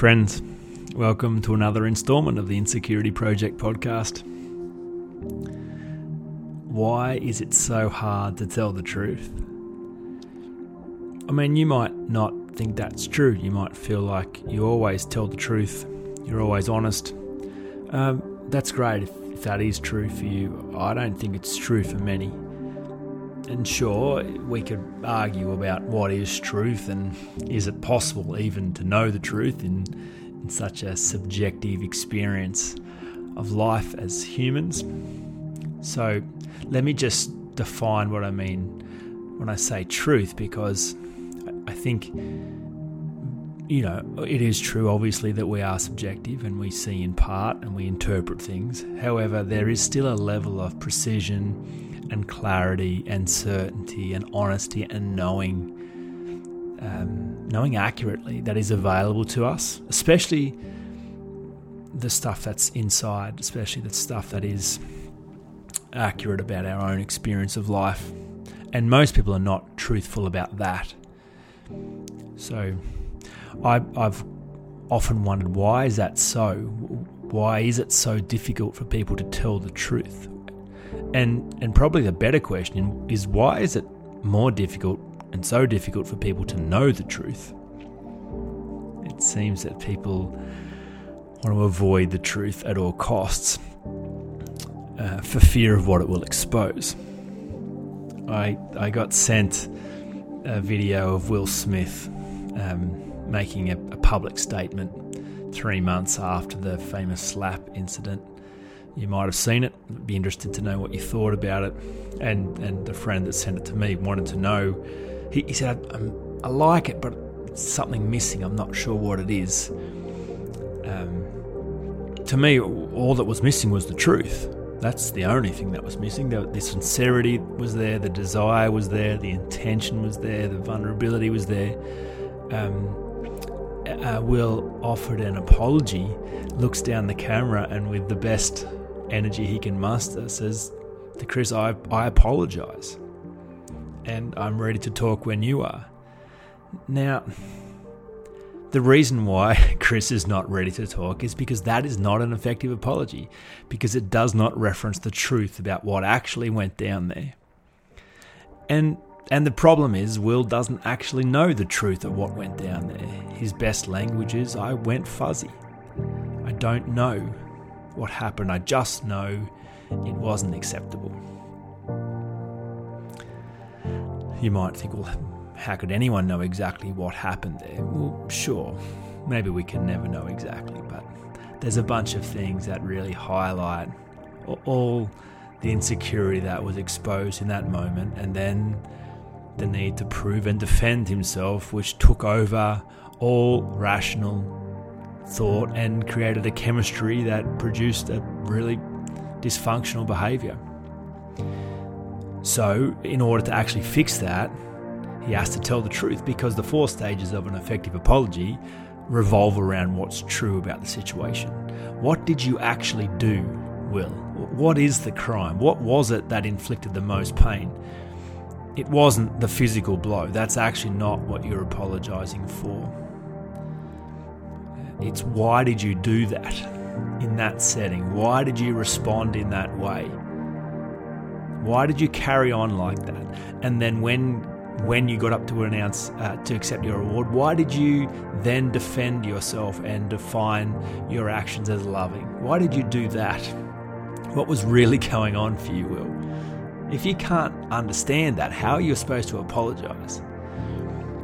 Friends, welcome to another installment of the Insecurity Project podcast. Why is it so hard to tell the truth? I mean, you might not think that's true. You might feel like you always tell the truth, you're always honest. Um, that's great if, if that is true for you. I don't think it's true for many. And sure, we could argue about what is truth and is it possible even to know the truth in, in such a subjective experience of life as humans. So, let me just define what I mean when I say truth because I think, you know, it is true, obviously, that we are subjective and we see in part and we interpret things. However, there is still a level of precision and clarity and certainty and honesty and knowing um, knowing accurately that is available to us, especially the stuff that's inside, especially the stuff that is accurate about our own experience of life. And most people are not truthful about that. So I, I've often wondered why is that so? Why is it so difficult for people to tell the truth? And and probably the better question is why is it more difficult and so difficult for people to know the truth? It seems that people want to avoid the truth at all costs uh, for fear of what it will expose. I I got sent a video of Will Smith um, making a, a public statement three months after the famous slap incident you might have seen it. I'd be interested to know what you thought about it. And and the friend that sent it to me wanted to know. He, he said, I, I like it, but something missing. I'm not sure what it is. Um, to me, all that was missing was the truth. That's the only thing that was missing. The, the sincerity was there, the desire was there, the intention was there, the vulnerability was there. Um, uh, Will offered an apology, looks down the camera, and with the best energy he can muster, says to Chris, I, I apologize. And I'm ready to talk when you are. Now, the reason why Chris is not ready to talk is because that is not an effective apology, because it does not reference the truth about what actually went down there. And and the problem is, Will doesn't actually know the truth of what went down there. His best language is, I went fuzzy. I don't know what happened. I just know it wasn't acceptable. You might think, well, how could anyone know exactly what happened there? Well, sure, maybe we can never know exactly, but there's a bunch of things that really highlight all the insecurity that was exposed in that moment, and then the need to prove and defend himself, which took over all rational thought and created a chemistry that produced a really dysfunctional behavior. So, in order to actually fix that, he has to tell the truth because the four stages of an effective apology revolve around what's true about the situation. What did you actually do, Will? What is the crime? What was it that inflicted the most pain? It wasn't the physical blow. That's actually not what you're apologizing for. It's why did you do that in that setting? Why did you respond in that way? Why did you carry on like that? And then when when you got up to announce uh, to accept your award, why did you then defend yourself and define your actions as loving? Why did you do that? What was really going on for you, Will? If you can't understand that, how are you supposed to apologize?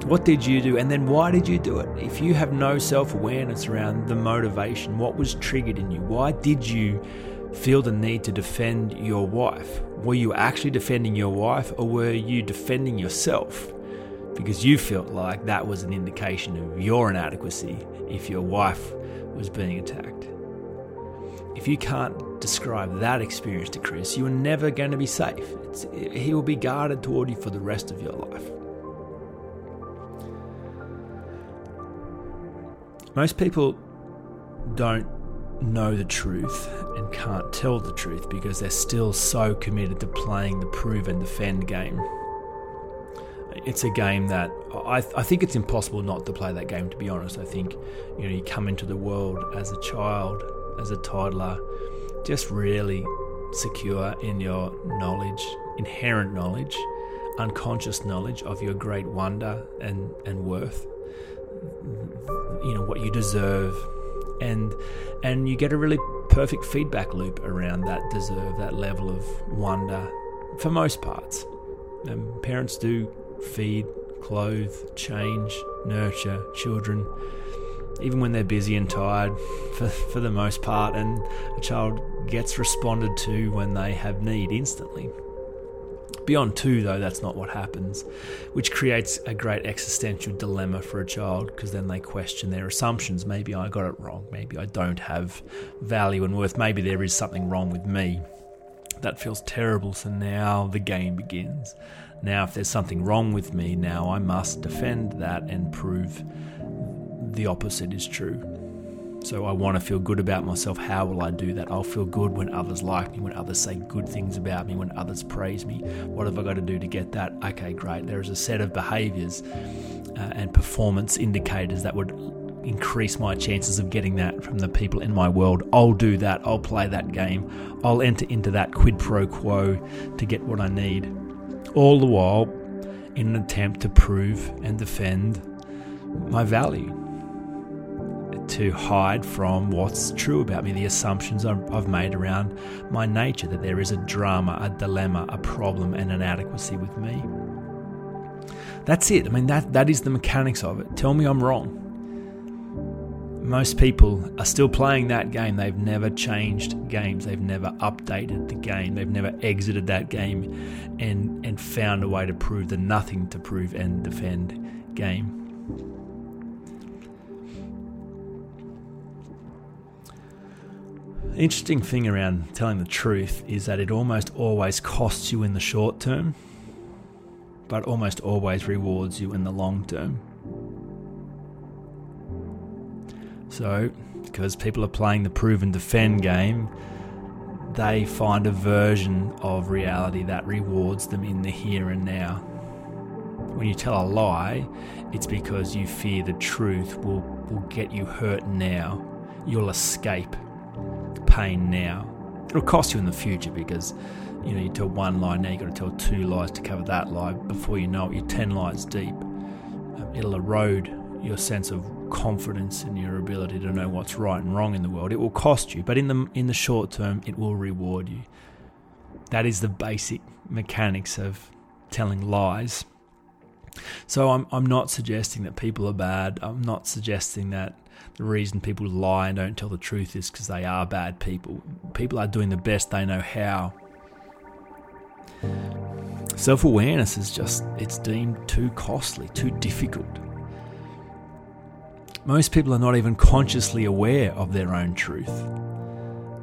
What did you do? And then why did you do it? If you have no self awareness around the motivation, what was triggered in you? Why did you feel the need to defend your wife? Were you actually defending your wife or were you defending yourself? because you felt like that was an indication of your inadequacy if your wife was being attacked. If you can't describe that experience to Chris, you are never going to be safe. It's, he will be guarded toward you for the rest of your life. Most people don't know the truth and can't tell the truth because they're still so committed to playing the prove and defend game. It's a game that I, I think it's impossible not to play that game. To be honest, I think you know you come into the world as a child, as a toddler, just really secure in your knowledge, inherent knowledge, unconscious knowledge of your great wonder and and worth. You know what you deserve, and and you get a really perfect feedback loop around that deserve, that level of wonder, for most parts. Um, parents do feed, clothe, change, nurture children, even when they're busy and tired, for, for the most part, and a child gets responded to when they have need instantly. Beyond two, though, that's not what happens, which creates a great existential dilemma for a child because then they question their assumptions. Maybe I got it wrong. Maybe I don't have value and worth. Maybe there is something wrong with me. That feels terrible. So now the game begins. Now, if there's something wrong with me, now I must defend that and prove the opposite is true. So I want to feel good about myself. How will I do that? I'll feel good when others like me, when others say good things about me, when others praise me. What have I got to do to get that? Okay, great. There is a set of behaviors uh, and performance indicators that would increase my chances of getting that from the people in my world. I'll do that. I'll play that game. I'll enter into that quid pro quo to get what I need. All the while in an attempt to prove and defend my value to hide from what's true about me, the assumptions I've made around my nature, that there is a drama, a dilemma, a problem, and an adequacy with me. That's it. I mean, that, that is the mechanics of it. Tell me I'm wrong. Most people are still playing that game. They've never changed games. They've never updated the game. They've never exited that game and, and found a way to prove the nothing to prove and defend game. Interesting thing around telling the truth is that it almost always costs you in the short term, but almost always rewards you in the long term. So, because people are playing the prove and defend game, they find a version of reality that rewards them in the here and now. When you tell a lie, it's because you fear the truth will, will get you hurt now. You'll escape pain now. It'll cost you in the future because you know you tell one lie now, you've got to tell two lies to cover that lie. Before you know it, you're ten lies deep. Um, it'll erode your sense of confidence in your ability to know what's right and wrong in the world. It will cost you, but in the in the short term, it will reward you. That is the basic mechanics of telling lies. So I'm I'm not suggesting that people are bad. I'm not suggesting that the reason people lie and don't tell the truth is because they are bad people. People are doing the best they know how. Self awareness is just, it's deemed too costly, too difficult. Most people are not even consciously aware of their own truth.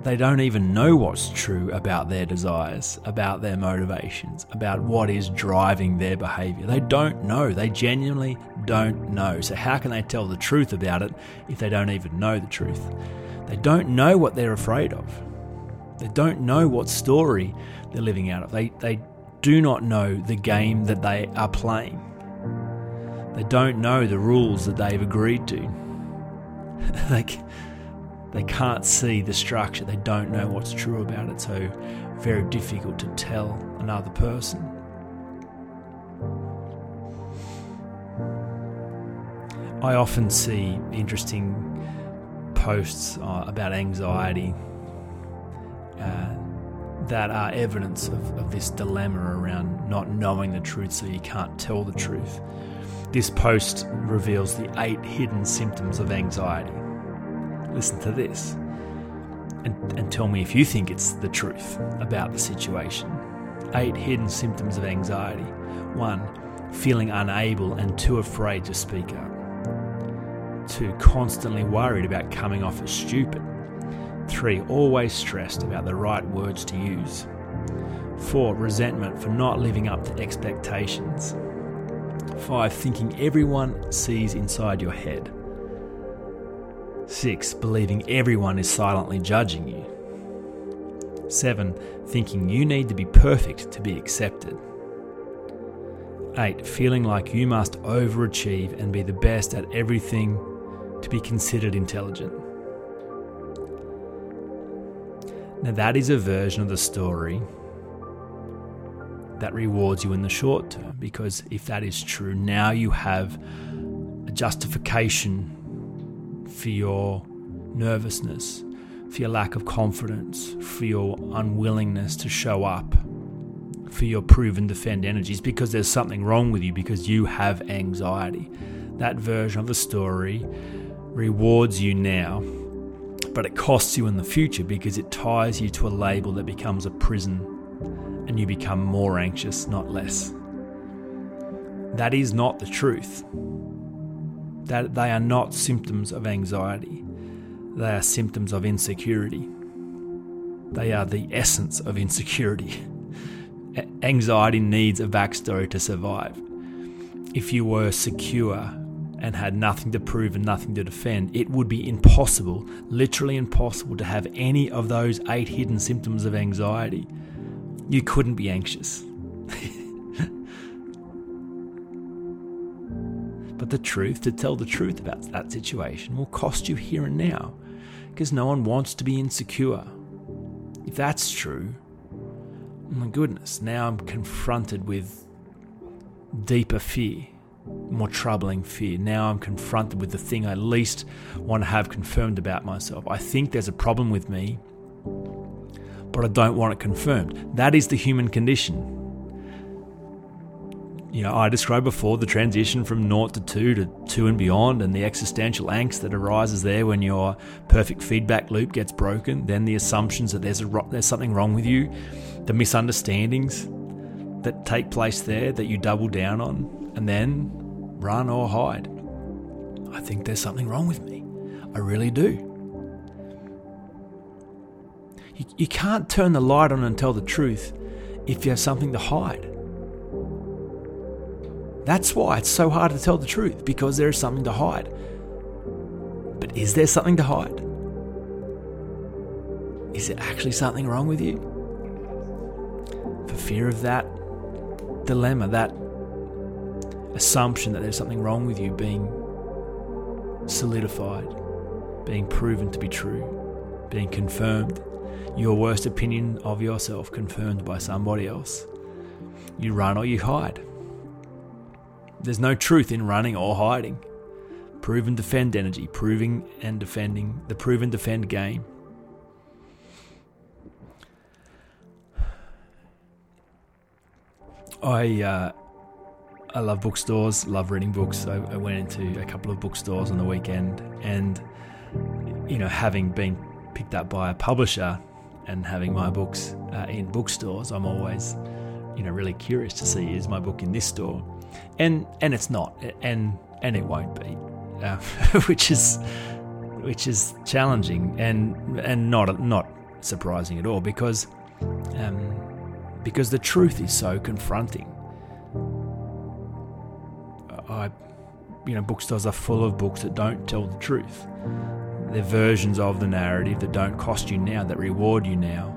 They don't even know what's true about their desires, about their motivations, about what is driving their behavior. They don't know. They genuinely don't know. So, how can they tell the truth about it if they don't even know the truth? They don't know what they're afraid of. They don't know what story they're living out of. They, they do not know the game that they are playing. They don't know the rules that they've agreed to. like, they can't see the structure, they don't know what's true about it, so very difficult to tell another person. I often see interesting posts uh, about anxiety uh, that are evidence of, of this dilemma around not knowing the truth, so you can't tell the truth. This post reveals the eight hidden symptoms of anxiety listen to this and, and tell me if you think it's the truth about the situation. Eight hidden symptoms of anxiety. One, feeling unable and too afraid to speak up. Two, constantly worried about coming off as stupid. Three, always stressed about the right words to use. Four, resentment for not living up to expectations. Five, thinking everyone sees inside your head. Six, believing everyone is silently judging you. Seven, thinking you need to be perfect to be accepted. 8. Feeling like you must overachieve and be the best at everything to be considered intelligent. Now, that is a version of the story that rewards you in the short term because if that is true, now you have a justification for your nervousness, for your lack of confidence, for your unwillingness to show up for your prove and defend energies because there's something wrong with you because you have anxiety. That version of the story rewards you now, but it costs you in the future because it ties you to a label that becomes a prison and you become more anxious, not less. That is not the truth. That they are not symptoms of anxiety. They are symptoms of insecurity. They are the essence of insecurity. anxiety needs a backstory to survive. If you were secure and had nothing to prove and nothing to defend, it would be impossible, literally impossible, to have any of those eight hidden symptoms of anxiety. You couldn't be anxious. but the truth, to tell the truth about that situation, will cost you here and now because no one wants to be insecure. If that's true, my goodness, now I'm confronted with deeper fear, more troubling fear. Now I'm confronted with the thing I least want to have confirmed about myself. I think there's a problem with me, but I don't want it confirmed. That is the human condition. You know, I described before the transition from naught to two to two and beyond, and the existential angst that arises there when your perfect feedback loop gets broken. Then the assumptions that there's a there's something wrong with you, the misunderstandings that take place there that you double down on, and then run or hide. I think there's something wrong with me. I really do. You, you can't turn the light on and tell the truth if you have something to hide. That's why it's so hard to tell the truth, because there is something to hide. But is there something to hide? Is it actually something wrong with you? For fear of that dilemma, that assumption that there's something wrong with you being solidified, being proven to be true, being confirmed, your worst opinion of yourself confirmed by somebody else. You run or you hide. There's no truth in running or hiding. Prove and defend energy, proving and defending, the prove and defend game. I uh, I love bookstores, love reading books. I, I went into a couple of bookstores on the weekend, and you know, having been picked up by a publisher and having my books uh, in bookstores, I'm always you know really curious to see is my book in this store and and it's not, and and it won't be, uh, which is which is challenging and and not not surprising at all because um, because the truth is so confronting. I, you know, bookstores are full of books that don't tell the truth. They're versions of the narrative that don't cost you now, that reward you now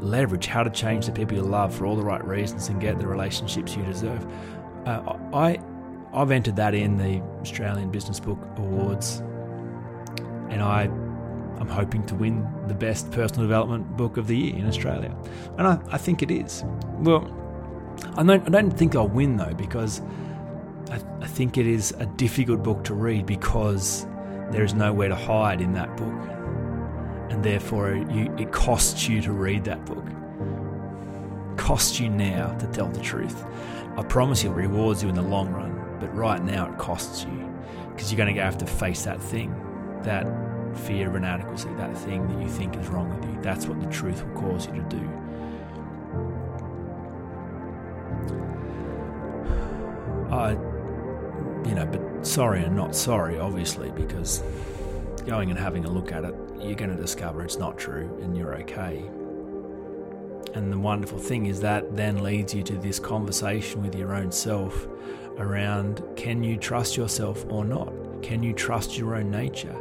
leverage how to change the people you love for all the right reasons and get the relationships you deserve. Uh, I, I've entered that in the Australian Business Book Awards, and I, I'm hoping to win the best personal development book of the year in Australia, and I, I think it is. Well, I don't, I don't think I'll win though because I, I think it is a difficult book to read because there is nowhere to hide in that book and therefore you, it costs you to read that book. Costs you now to tell the truth. I promise you, it rewards you in the long run, but right now it costs you because you're going to have to face that thing, that fear of inadequacy, that thing that you think is wrong with you. That's what the truth will cause you to do. I, you know, but sorry and not sorry, obviously, because going and having a look at it, you're going to discover it's not true and you're okay. And the wonderful thing is that then leads you to this conversation with your own self around can you trust yourself or not? Can you trust your own nature?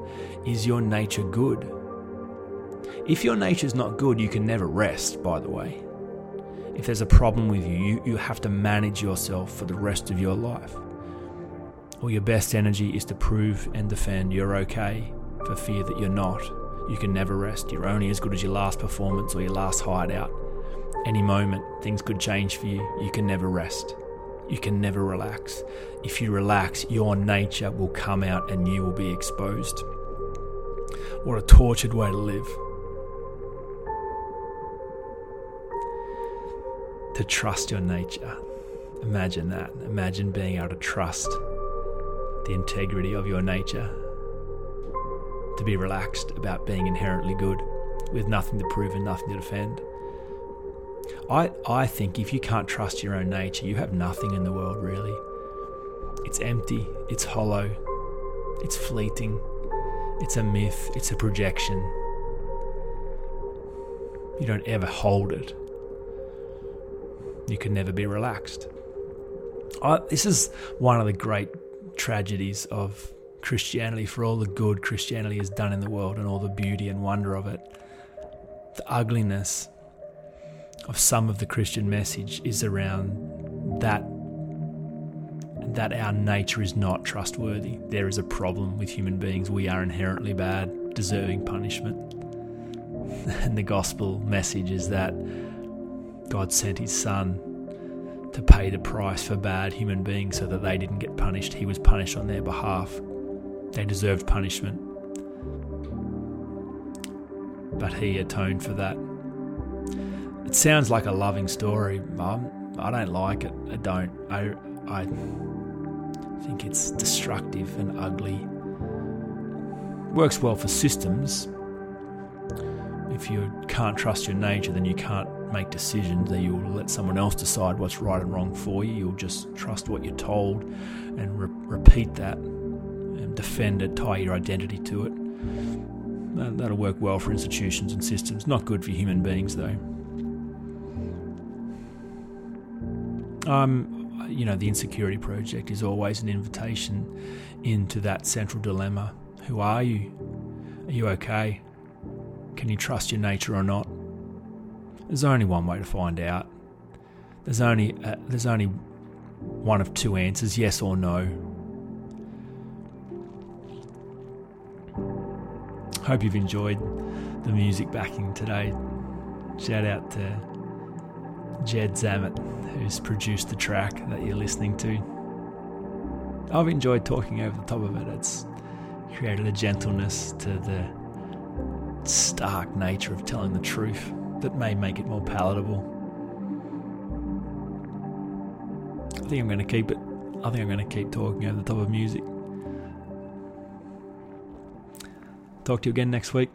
Is your nature good? If your nature is not good, you can never rest, by the way. If there's a problem with you, you, you have to manage yourself for the rest of your life. Or your best energy is to prove and defend you're okay for fear that you're not. You can never rest. You're only as good as your last performance or your last hideout. Any moment, things could change for you. You can never rest. You can never relax. If you relax, your nature will come out and you will be exposed. What a tortured way to live. To trust your nature. Imagine that. Imagine being able to trust the integrity of your nature. To be relaxed about being inherently good with nothing to prove and nothing to defend. I, I think if you can't trust your own nature, you have nothing in the world really. It's empty, it's hollow, it's fleeting, it's a myth, it's a projection. You don't ever hold it. You can never be relaxed. I, this is one of the great tragedies of Christianity for all the good Christianity has done in the world and all the beauty and wonder of it. The ugliness of some of the Christian message is around that that our nature is not trustworthy. There is a problem with human beings. We are inherently bad, deserving punishment. And the gospel message is that God sent his son to pay the price for bad human beings so that they didn't get punished. He was punished on their behalf. They deserved punishment. But he atoned for that it sounds like a loving story, Mum. I don't like it. I don't. I, I think it's destructive and ugly. Works well for systems. If you can't trust your nature, then you can't make decisions. that you'll let someone else decide what's right and wrong for you. You'll just trust what you're told and re- repeat that and defend it, tie your identity to it. That'll work well for institutions and systems. Not good for human beings, though. um, you know, the Insecurity Project is always an invitation into that central dilemma. Who are you? Are you okay? Can you trust your nature or not? There's only one way to find out. There's only uh, there's only one of two answers: yes or no. Hope you've enjoyed the music backing today. Shout out to Jed Zammit, who's produced the track that you're listening to. I've enjoyed talking over the top of it. It's created a gentleness to the stark nature of telling the truth that may make it more palatable. I think I'm going to keep it. I think I'm going to keep talking over the top of music. Talk to you again next week.